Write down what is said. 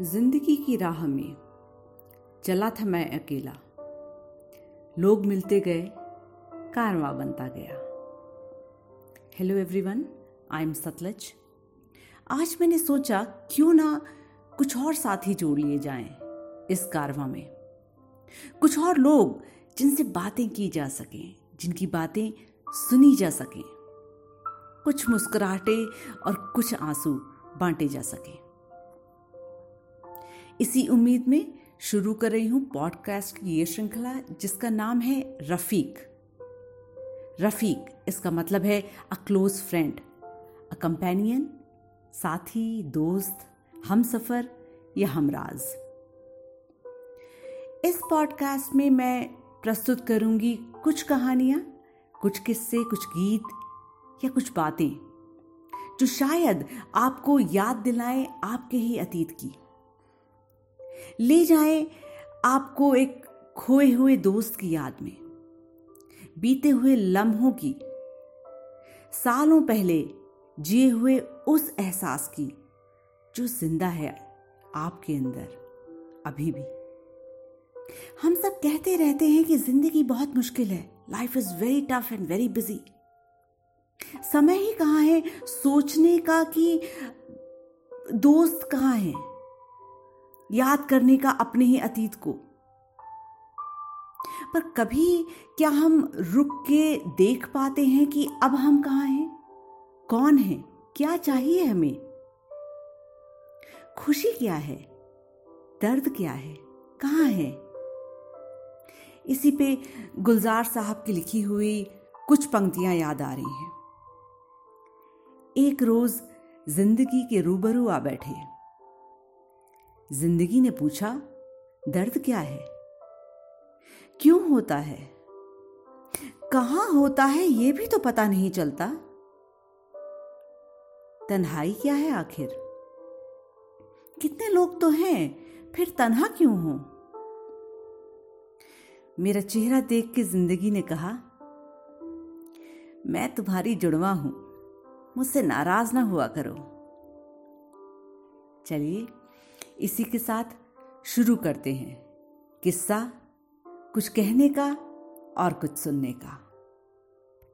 ज़िंदगी की राह में। चला था मैं अकेला। लोग मिलते गए, कारवा बनता गया। Hello everyone I am Satluj आज मैंने सोचा, क्यों ना कुछ और साथी जोड़ लिए जाएँ इस कारवा में। कुछ और लोग जिनसे बातें की जा सकें, जिनकी बातें सुनी जा सकें। कुछ मुस्कुराहटे और कुछ आँसू बांटे जा सकें। इसी उम्मीद में शुरू कर रही हूँ पॉडकास्ट की ये श्रृंखला, जिसका नाम है रफीक। रफीक, इसका मतलब है a close friend a companion साथी, दोस्त हम सफ़र या हमराज। इस पॉडकास्ट में मैं प्रस्तुत करूँगी कुछ कहानियाँ, कुछ किस्से, कुछ गीत या कुछ बातें, जो शायद आपको याद दिलाएँ आपके ही अतीत की। ले जाए आपको एक खोए हुए दोस्त की याद में। बीते हुए लम्हों की, सालों पहले जिए हुए उस एहसास की, जो ज़िंदा है आपके अंदर, अभी भी। हम सब कहते रहते हैं कि ज़िंदगी बहुत मुश्किल है। Life is very tough and very busy समय ही कहाँ है? सोचने का कि दोस्त कहाँ है? याद करने का अपने ही अतीत को। पर कभी क्या हम रुक के देख पाते हैं कि अब हम कहाँ हैं? कौन है? क्या चाहिए हमें? खुशी क्या है? दर्द क्या है? कहाँ है? इसी पे गुलजार साहब की लिखी हुई कुछ पंक्तियाँ याद आ रही हैं। एक रोज ज़िंदगी के रूबरू आ बैठे। ज़िंदगी ने पूछा, दर्द क्या है? क्यों होता है? कहाँ होता है यह भी तो पता नहीं चलता। तन्हाई क्या है आखिर? कितने लोग तो हैं, फिर तन्हा क्यों हो? मेरा चेहरा देख के ज़िंदगी ने कहा, मैं तुम्हारी जुड़वा हूँ, मुझसे नाराज़ ना हुआ करो। चलिए इसी के साथ शुरू करते हैं। किस्सा कुछ कहने का और कुछ सुनने का।